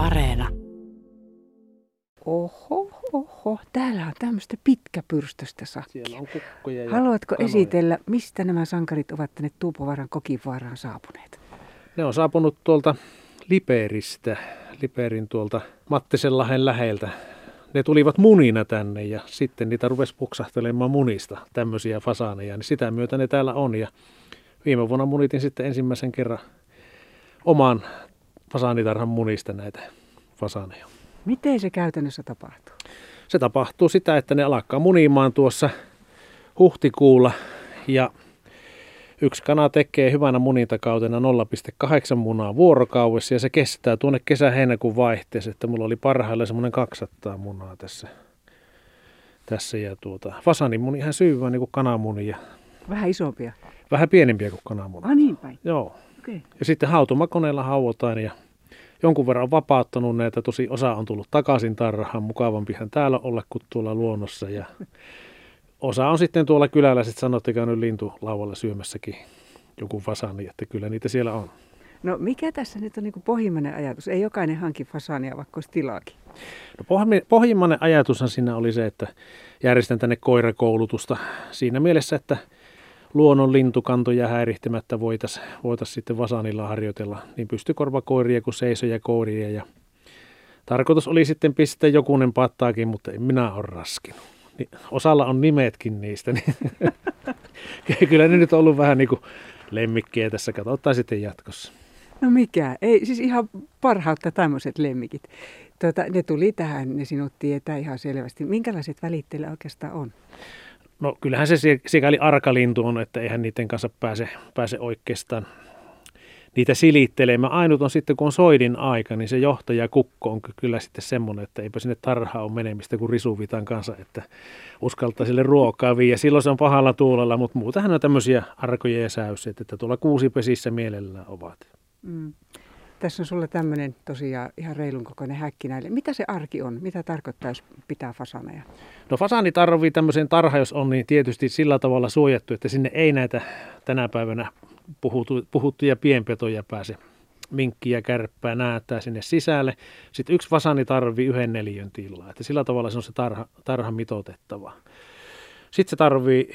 Areena. Oho, oho, täällä on tämmöistä pitkäpyrstöstä sakkia. Siellä on kukkoja ja Haluatko kanoja. esitellä, mistä nämä sankarit ovat tänne Tuupovaaran kokivaaraan saapuneet? Ne on saapunut tuolta Liperistä, Liperin tuolta Mattisenlahden läheltä. Ne tulivat munina tänne ja sitten niitä rupesi puksahtelemaan munista, tämmöisiä fasaaneja, niin sitä myötä ne täällä on. Ja viime vuonna munitin sitten ensimmäisen kerran oman fasaanitarhan munista näitä fasaaneja. Miten se käytännössä tapahtuu? Se tapahtuu sitä, että ne alkaa munimaan tuossa huhtikuulla ja yksi kana tekee hyvänä munintakautena 0,8 munaa vuorokaudessa ja se kestää tuonne kesä-heinäkuun vaihteessa, että mulla oli parhaillaan semmoinen 200 munaa tässä. tässä ja tuota, fasanin ihan syyvää niin kuin kananmuni ja Vähän isompia. vähän pienempiä kuin kananmuni. Ah niin päin. Joo. Okay. Ja sitten hautumakoneella hauotaan ja jonkun verran on vapauttanut näitä. Tosi osa on tullut takaisin tarhaan. Mukavampihan täällä olla kuin tuolla luonnossa. Ja osa on sitten tuolla kylällä sitten sanoo, että käynyt lintulaualla syömässäkin joku fasani, että kyllä niitä siellä on. No mikä tässä nyt on niin pohjimmainen ajatus? Ei jokainen hanki fasaania, vaikka olisi tilaakin. No, pohjimma- pohjimmainen ajatushan siinä oli se, että järjestän tänne koirakoulutusta siinä mielessä, että luonnon lintukantoja häirihtimättä voitaisiin voitais sitten vasanilla harjoitella niin pystykorvakoiria kuin seisoja koiria. Ja tarkoitus oli sitten pistää jokunen pattaakin, mutta en minä ole raskinut. Niin osalla on nimetkin niistä, niin kyllä ne nyt on ollut vähän niin kuin lemmikkejä tässä. Katsotaan sitten jatkossa. No mikä? Ei, siis ihan parhautta tämmöiset lemmikit. Tuota, ne tuli tähän, ne sinut tietää ihan selvästi. Minkälaiset välit teillä oikeastaan on? No kyllähän se sikäli arkalintu on, että eihän niiden kanssa pääse, pääse oikeastaan niitä silittelemään. Ainut on sitten, kun on soidin aika, niin se johtaja kukko on ky- kyllä sitten semmoinen, että eipä sinne tarhaa ole menemistä kuin risuvitan kanssa, että uskaltaa sille ruokaa viiä. Silloin se on pahalla tuulella, mutta muutenhan on tämmöisiä arkoja ja säyseitä, että tuolla kuusipesissä mielellään ovat. Mm. Tässä on sulla tämmöinen tosiaan ihan reilun kokoinen häkki näille. Mitä se arki on? Mitä tarkoittaa, jos pitää fasaneja? No fasaani tarvii tämmöisen tarha, jos on, niin tietysti sillä tavalla suojattu, että sinne ei näitä tänä päivänä puhuttu, puhuttuja pienpetoja pääse minkkiä, kärppää, näätää sinne sisälle. Sitten yksi fasani tarvii yhden neliön tilaa, että sillä tavalla se on se tarha, tarha mitoitettava. Sitten se tarvii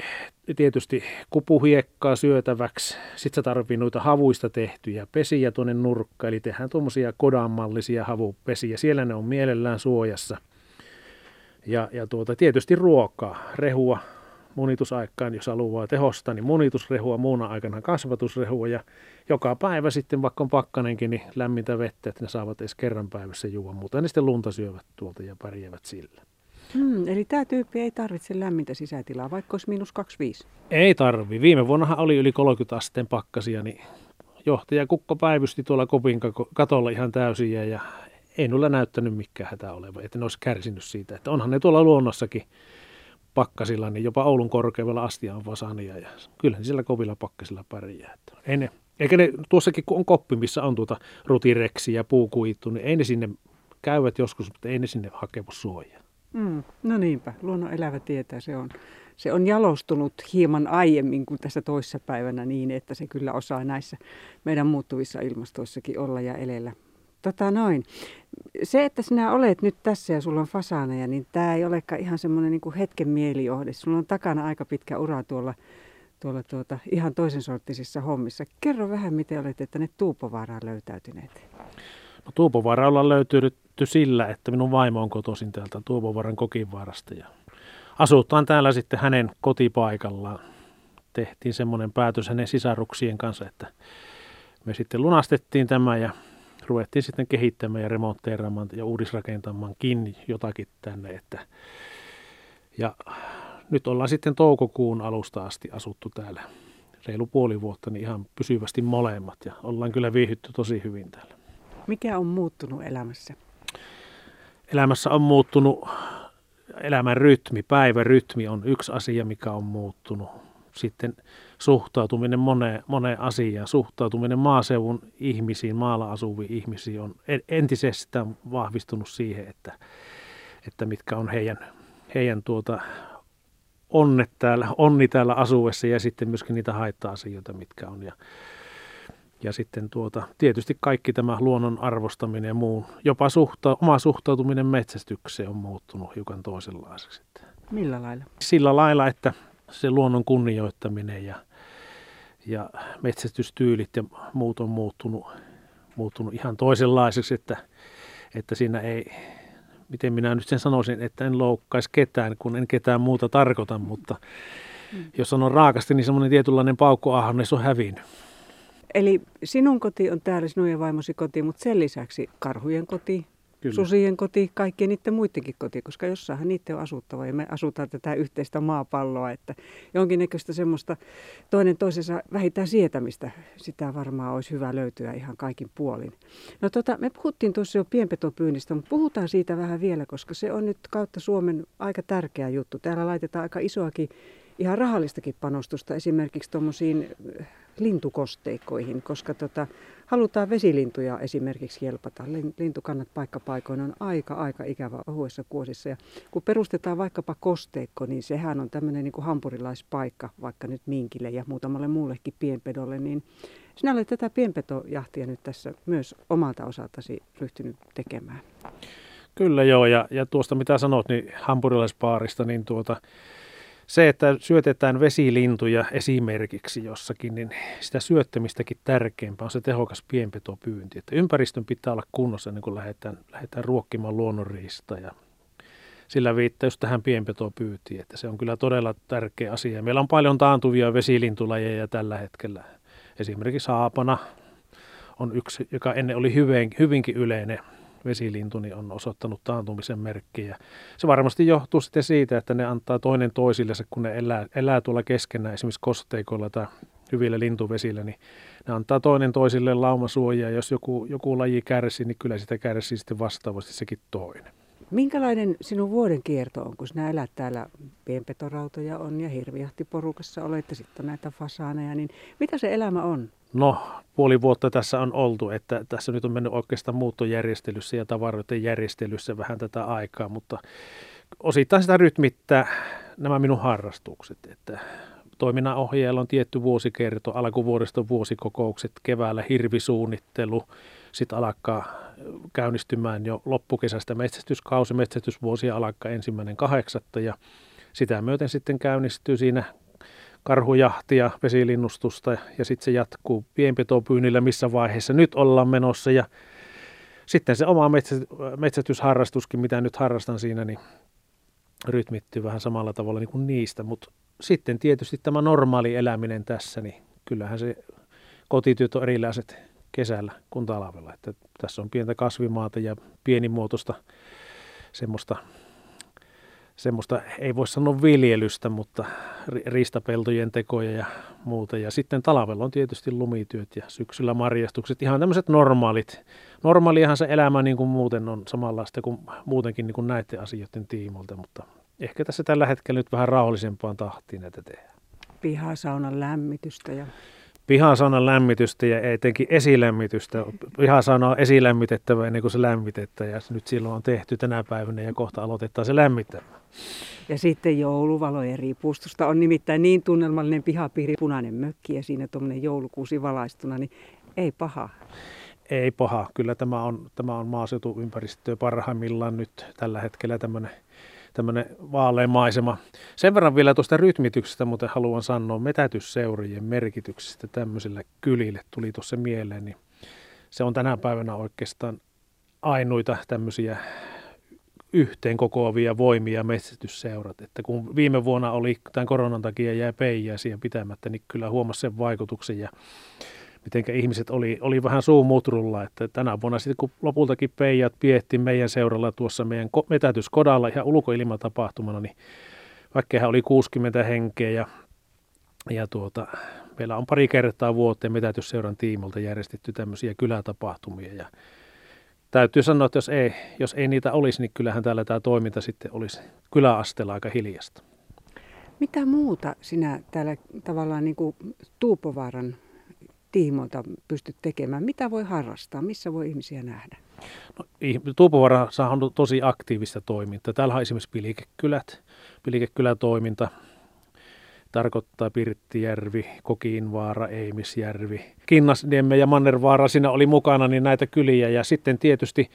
tietysti kupuhiekkaa syötäväksi. Sitten se tarvii noita havuista tehtyjä pesiä tuonne nurkkaan. Eli tehdään tuommoisia kodanmallisia havupesiä. Siellä ne on mielellään suojassa. Ja, ja tuota, tietysti ruokaa, rehua munitusaikaan, jos haluaa tehostaa, niin munitusrehua, muuna aikana kasvatusrehua ja joka päivä sitten, vaikka on pakkanenkin, niin lämmintä vettä, että ne saavat edes kerran päivässä juua, mutta ne sitten lunta syövät tuolta ja pärjäävät sillä. Hmm, eli tämä tyyppi ei tarvitse lämmintä sisätilaa, vaikka olisi miinus 25. Ei tarvi. Viime vuonnahan oli yli 30 asteen pakkasia, niin johtaja Kukko päivysti tuolla kopin katolla ihan täysin ja, ja ei nulla näyttänyt mikään hätä oleva, että ne olisi kärsinyt siitä. Että onhan ne tuolla luonnossakin pakkasilla, niin jopa Oulun korkeudella asti on fasania ja kyllä ne sillä kovilla pakkasilla pärjää. Että ei ne, eikä ne tuossakin kun on koppi, missä on tuota rutireksi ja puukuittu, niin ei ne sinne käyvät joskus, mutta ei ne sinne hakevu suojaa. Mm, no niinpä, luonnon elävä tietää, se on, se on jalostunut hieman aiemmin kuin tässä toissa päivänä niin, että se kyllä osaa näissä meidän muuttuvissa ilmastoissakin olla ja elellä. Tota noin. Se, että sinä olet nyt tässä ja sulla on fasaaneja, niin tämä ei olekaan ihan semmoinen niin hetken mielijohde. Sulla on takana aika pitkä ura tuolla, tuolla tuota, ihan toisen sorttisissa hommissa. Kerro vähän, miten olette tänne Tuupovaaraan löytäytyneet. No Tuupovaara ollaan löytynyt sillä, että minun vaimo on kotoisin täältä Tuupovaaran Kokinvaarasta ja asutaan täällä sitten hänen kotipaikallaan. Tehtiin semmoinen päätös hänen sisaruksien kanssa, että me sitten lunastettiin tämä ja ruvettiin sitten kehittämään ja remontteeraamaan ja uudisrakentamaankin jotakin tänne. Että ja nyt ollaan sitten toukokuun alusta asti asuttu täällä reilu puoli vuotta, niin ihan pysyvästi molemmat ja ollaan kyllä viihytty tosi hyvin täällä. Mikä on muuttunut elämässä? Elämässä on muuttunut elämän rytmi, päivärytmi on yksi asia, mikä on muuttunut. Sitten suhtautuminen moneen, moneen asiaan, suhtautuminen maaseudun ihmisiin, maalla asuviin ihmisiin on entisestään vahvistunut siihen, että, että mitkä on heidän, heidän tuota onnet täällä, onni täällä asuessa ja sitten myöskin niitä haitta-asioita, mitkä on. Ja Ja sitten tuota, tietysti kaikki tämä luonnon arvostaminen ja muu, jopa suhta, oma suhtautuminen metsästykseen on muuttunut hiukan toisenlaiseksi. Millä lailla? Sillä lailla, että se luonnon kunnioittaminen ja, ja metsästystyylit ja muut on muuttunut, muuttunut ihan toisenlaiseksi, että, että siinä ei, miten minä nyt sen sanoisin, että en loukkaisi ketään, kun en ketään muuta tarkoita, mutta mm. jos sanon raakasti, niin semmoinen tietynlainen paukkuahonnes on hävinnyt. Eli sinun koti on täällä, sinun ja vaimosi koti, mutta sen lisäksi karhujen koti, Kyllä. susien koti, kaikkien niiden muidenkin koti, koska jossain niiden on asuttava ja me asutaan tätä yhteistä maapalloa, että jonkinnäköistä semmoista toinen toisensa vähintään sietämistä, sitä varmaan olisi hyvä löytyä ihan kaikin puolin. No tota, me puhuttiin tuossa jo pienpetopyynnistä, mutta puhutaan siitä vähän vielä, koska se on nyt kautta Suomen aika tärkeä juttu. Täällä laitetaan aika isoakin ihan rahallistakin panostusta esimerkiksi tuommoisiin lintukosteikkoihin, koska tota, halutaan vesilintuja esimerkiksi helpata. Lintukannat paikkapaikoin on aika, aika ikävä ohuessa kuosissa. Ja kun perustetaan vaikkapa kosteikko, niin sehän on tämmöinen niin kuin hampurilaispaikka, vaikka nyt minkille ja muutamalle muullekin pienpedolle. Niin sinä olet tätä pienpetojahtia nyt tässä myös omalta osaltasi ryhtynyt tekemään. Kyllä joo, ja, ja tuosta mitä sanot, niin hampurilaispaarista, niin tuota, se, että syötetään vesilintuja esimerkiksi jossakin, niin sitä syöttämistäkin tärkeämpää on se tehokas pienpetopyynti. Että ympäristön pitää olla kunnossa ennen kuin lähdetään, lähdetään ruokkimaan luonnonriista ja sillä viittaa just tähän pienpetopyytiin, että se on kyllä todella tärkeä asia. Meillä on paljon taantuvia vesilintulajeja tällä hetkellä. Esimerkiksi saapana on yksi, joka ennen oli hyvin, hyvinkin yleinen vesilintu niin on osoittanut taantumisen merkkiä. Se varmasti johtuu sitten siitä, että ne antaa toinen toisilleensa, kun ne elää, elää tuolla keskenään, esimerkiksi kosteikoilla tai hyvillä lintuvesillä, niin ne antaa toinen toisille laumasuojaa. Jos joku, joku laji kärsii, niin kyllä sitä kärsii sitten vastaavasti sekin toinen. Minkälainen sinun vuoden kierto on, kun sinä elät täällä, pienpetorautoja on ja hirvijahtiporukassa olette, sitten on näitä fasaaneja, niin mitä se elämä on? No, puoli vuotta tässä on oltu, että tässä nyt on mennyt oikeastaan muuttojärjestelyssä ja tavaroiden järjestelyssä vähän tätä aikaa, mutta osittain sitä rytmittää nämä minun harrastukset, että toiminnan ohjeella on tietty vuosikerto, alkuvuodesta vuosikokoukset, keväällä hirvisuunnittelu, sitten alkaa käynnistymään jo loppukesästä metsästyskausi, metsästysvuosi alkaa ensimmäinen kahdeksatta ja sitä myöten sitten käynnistyy siinä karhujahtia, vesilinnustusta ja sitten se jatkuu pienpetopyynnillä, missä vaiheessa nyt ollaan menossa ja sitten se oma metsästysharrastuskin, mitä nyt harrastan siinä, niin rytmittyy vähän samalla tavalla niin kuin niistä, mutta sitten tietysti tämä normaali eläminen tässä, niin kyllähän se kotityöt on erilaiset kesällä kuin talvella. Että tässä on pientä kasvimaata ja pienimuotoista semmoista semmoista, ei voi sanoa viljelystä, mutta riistapeltojen tekoja ja muuta. Ja sitten talvella on tietysti lumityöt ja syksyllä marjastukset, ihan tämmöiset normaalit. Normaalihan se elämä niin kuin muuten on samanlaista kuin muutenkin niin kuin näiden asioiden tiimolta, mutta ehkä tässä tällä hetkellä nyt vähän rauhallisempaan tahtiin näitä tehdään. Pihasaunan lämmitystä ja pihasaunan lämmitystä ja etenkin esilämmitystä. Pihasauna on esilämmitettävä ennen kuin se lämmitetään ja nyt silloin on tehty tänä päivänä ja kohta aloitetaan se lämmittämä. Ja sitten jouluvalojen riipustusta on nimittäin niin tunnelmallinen pihapiiri, punainen mökki ja siinä tuommoinen joulukuusi valaistuna, niin ei paha. Ei paha. Kyllä tämä on, tämä on maaseutuympäristöä parhaimmillaan nyt tällä hetkellä tämmöinen tämmöinen vaalean maisema. Sen verran vielä tuosta rytmityksestä, mutta haluan sanoa metätysseurien merkityksestä tämmöisille kylille tuli tuossa mieleen, niin se on tänä päivänä oikeastaan ainuita tämmöisiä yhteen kokoavia voimia metsästysseurat. Että kun viime vuonna oli tämän koronan takia jäi peijää siihen pitämättä, niin kyllä huomasi sen vaikutuksen ja miten ihmiset oli, oli vähän suumutrulla, että tänä vuonna sitten kun lopultakin peijat pietti meidän seuralla tuossa meidän metätyskodalla ihan ulkoilmatapahtumana, niin vaikka oli 60 henkeä ja, ja tuota, meillä on pari kertaa vuoteen metätysseuran tiimolta järjestetty tämmöisiä kylätapahtumia ja täytyy sanoa, että jos ei, jos ei niitä olisi, niin kyllähän täällä tämä toiminta sitten olisi kyläasteella aika hiljasta. Mitä muuta sinä täällä tavallaan niin kuin Tuupovaaran tiimoilta pystyt tekemään? Mitä voi harrastaa? Missä voi ihmisiä nähdä? No, Tuupovaarassa on tosi aktiivista toimintaa. Täällä on esimerkiksi Pilikekylät, Pilikekylätoiminta. tarkoittaa Pirttijärvi, Kokiinvaara, Eimisjärvi, Kinnasniemme ja Mannervaara siinä oli mukana, niin näitä kyliä. Ja sitten tietysti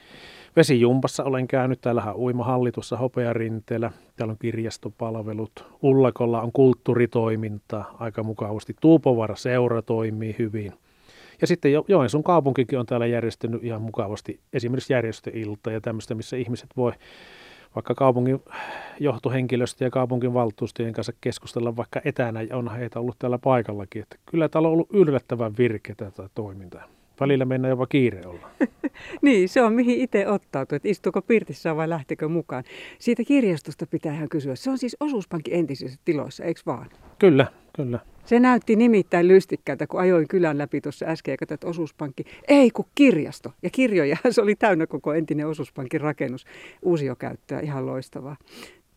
Vesijumpassa olen käynyt, täällähän on uimahallitussa Hopearinteellä, täällä on kirjastopalvelut, Ullakolla on kulttuuritoiminta. Aika mukavasti, Tuupovara seura toimii hyvin. Ja sitten jo, Joensuun kaupunkikin on täällä järjestänyt ihan mukavasti. Esimerkiksi järjestöilta ja tämmöistä, missä ihmiset voi vaikka kaupungin johtohenkilöstö ja kaupungin valtuustojen kanssa keskustella vaikka etänä, ja on heitä ollut täällä paikallakin. Että kyllä täällä on ollut yllättävän virkeä tätä toimintaa. Välillä mennään jopa kiire olla. niin, se on mihin itse ottautuu, että istuuko pirtissä vai lähtekö mukaan. Siitä kirjastosta pitää ihan kysyä. Se on siis osuuspankin entisissä tiloissa, eikö vaan? Kyllä, kyllä. Se näytti nimittäin lystikkäältä, kun ajoin kylän läpi tuossa äsken ja katsoin, että osuuspankki, ei kun kirjasto. Ja kirjoja, se oli täynnä koko entinen osuuspankin rakennus. Uusiokäyttöä, ihan loistavaa.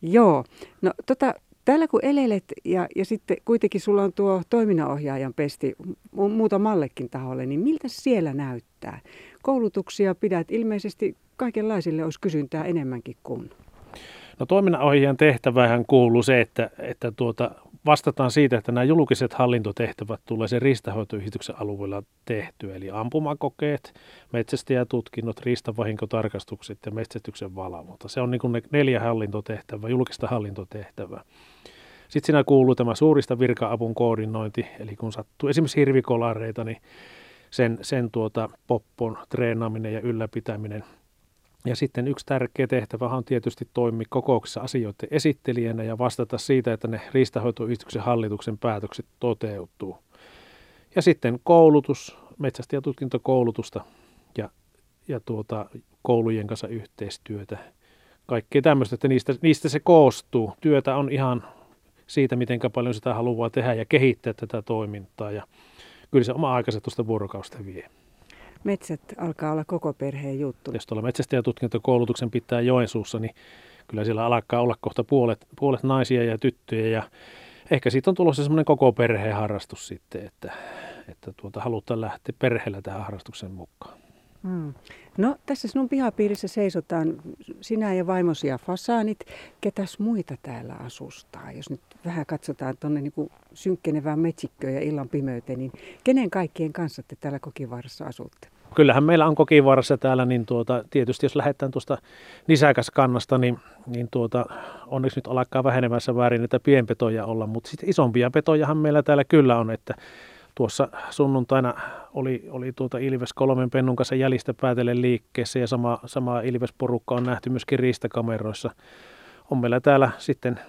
Joo, no tota, Täällä kun elelet ja, ja sitten kuitenkin sulla on tuo toiminnanohjaajan pesti muutamallekin taholle, niin miltä siellä näyttää? Koulutuksia pidät ilmeisesti kaikenlaisille olisi kysyntää enemmänkin kuin. No toiminnanohjaajan tehtävähän kuuluu se, että, että tuota, vastataan siitä, että nämä julkiset hallintotehtävät tulee sen riistahoitoyhdistyksen alueella tehtyä, eli ampumakokeet, metsästäjätutkinnot, riistavahinkotarkastukset ja metsästyksen valvonta. Se on niin kuin ne neljä hallintotehtävää, julkista hallintotehtävää. Sitten siinä kuuluu tämä suurista virka-avun koordinointi, eli kun sattuu esimerkiksi hirvikolareita, niin sen, sen tuota poppon treenaaminen ja ylläpitäminen – ja sitten yksi tärkeä tehtävä on tietysti toimia kokouksessa asioiden esittelijänä ja vastata siitä, että ne riistahoitoyhdistyksen hallituksen päätökset toteutuu. Ja sitten koulutus, metsästäjätutkintokoulutusta ja, ja tuota, koulujen kanssa yhteistyötä. Kaikkea tämmöistä, että niistä, niistä se koostuu. Työtä on ihan siitä, miten paljon sitä haluaa tehdä ja kehittää tätä toimintaa. Ja kyllä se oma aikansa tuosta vuorokausta vie metsät alkaa olla koko perheen juttu. Jos tuolla metsästäjätutkintokoulutuksen pitää Joensuussa, niin kyllä siellä alkaa olla kohta puolet, puolet naisia ja tyttöjä ja ehkä siitä on tulossa semmoinen koko perheen harrastus sitten, että, että tuota, halutaan lähteä perheellä tähän harrastuksen mukaan. Hmm. No tässä sinun pihapiirissä seisotaan sinä ja vaimosi ja fasaanit. Ketäs muita täällä asustaa? Jos nyt vähän katsotaan tuonne niin synkkenevään metsikköön ja illan pimeyteen, niin kenen kaikkien kanssa te täällä Kokivaarassa asutte? Kyllähän meillä on kokivarassa täällä, niin tuota, tietysti jos lähdetään tuosta nisäkäskannasta, niin, niin tuota, onneksi nyt alkaa vähenemässä väärin näitä pienpetoja olla, mutta sitten isompia petojahan meillä täällä kyllä on, että tuossa sunnuntaina oli, oli tuota Ilves kolmen pennun kanssa jäljistä päätellen liikkeessä ja sama, sama Ilves-porukka on nähty myöskin riistakameroissa. On meillä täällä sitten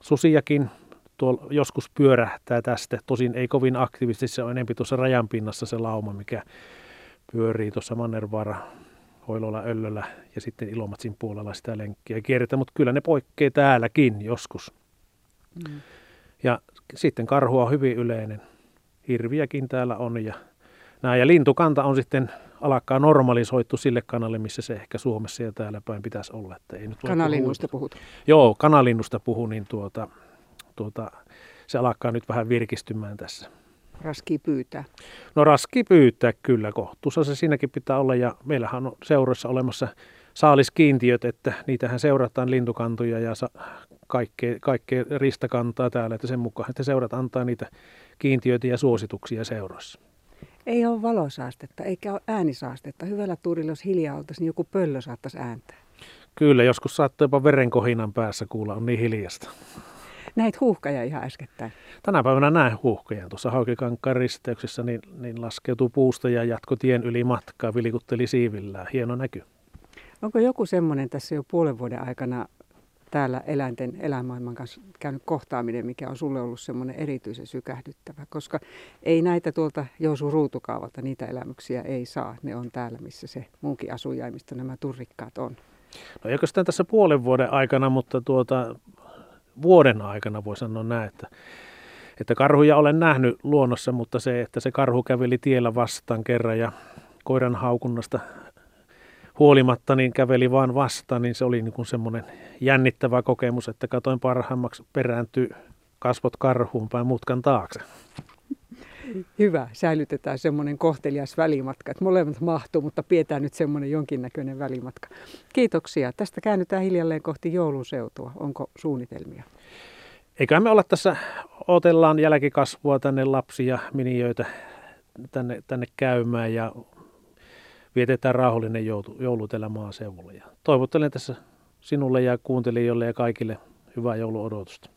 susiakin, tuolla joskus pyörähtää tästä, tosin ei kovin aktiivisesti, se on enempi tuossa rajan pinnassa se lauma, mikä pyörii tuossa Mannervaara, Hoilolla, Öllöllä ja sitten Ilomatsin puolella sitä lenkkiä kierretään, mutta kyllä ne poikkeaa täälläkin joskus. Mm. Ja sitten karhua on hyvin yleinen. Hirviäkin täällä on ja näin. Ja lintukanta on sitten alkaa normalisoitu sille kanalle, missä se ehkä Suomessa ja täällä päin pitäisi olla. Että ei nyt kanalinnusta puhut? Joo, kanalinnusta puhun, niin tuota, tuota, se alkaa nyt vähän virkistymään tässä. Raski pyytää? No raski pyytää kyllä, kohtuussa se siinäkin pitää olla ja meillähän on seuroissa olemassa saaliskiintiöt, että niitähän seurataan lintukantoja ja sa- kaikkea, kaikkea ristakantaa täällä, että sen mukaan, että seurat antaa niitä kiintiöitä ja suosituksia seuroissa. Ei ole valosaastetta eikä ole äänisaastetta. Hyvällä tuurilla, jos hiljaa oltaisiin, niin joku pöllö saattaisi ääntää. Kyllä, joskus saattaa jopa verenkohinan päässä kuulla, on niin hiljasta. Näit huuhkaja ihan äskettäin? Tänä päivänä näen huuhkaja. Tuossa Haukikankaan risteyksessä niin, niin laskeutui puusta ja jatko tien yli matkaa, vilikutteli siivillään. Hieno näky. Onko joku semmoinen tässä jo puolen vuoden aikana täällä eläinten elämaailman kanssa käynyt kohtaaminen, mikä on sulle ollut semmoinen erityisen sykähdyttävä, koska ei näitä tuolta Joosu ruutukaavalta, niitä elämyksiä ei saa. Ne on täällä, missä se muunkin asujaimisto, nämä turrikkaat on. No eikö sitä tässä puolen vuoden aikana, mutta tuota, vuoden aikana voi sanoa näin, että, että karhuja olen nähnyt luonnossa, mutta se, että se karhu käveli tiellä vastaan kerran ja koiran haukunnasta huolimatta niin käveli vaan vastaan, niin se oli niin kuin semmoinen jännittävä kokemus, että katoin parhaimmaksi perääntyy kasvot karhuun päin mutkan taakse. Hyvä, säilytetään semmoinen kohtelias välimatka, että molemmat mahtuu, mutta pidetään nyt semmoinen jonkinnäköinen välimatka. Kiitoksia. Tästä käännytään hiljalleen kohti jouluseutua. Onko suunnitelmia? eiköhän me olla tässä, otellaan jälkikasvua tänne lapsia, minijöitä tänne, tänne käymään ja vietetään rauhallinen joulu, joulu tällä maaseudulla. Toivottelen tässä sinulle ja kuuntelijoille ja kaikille hyvää jouluodotusta.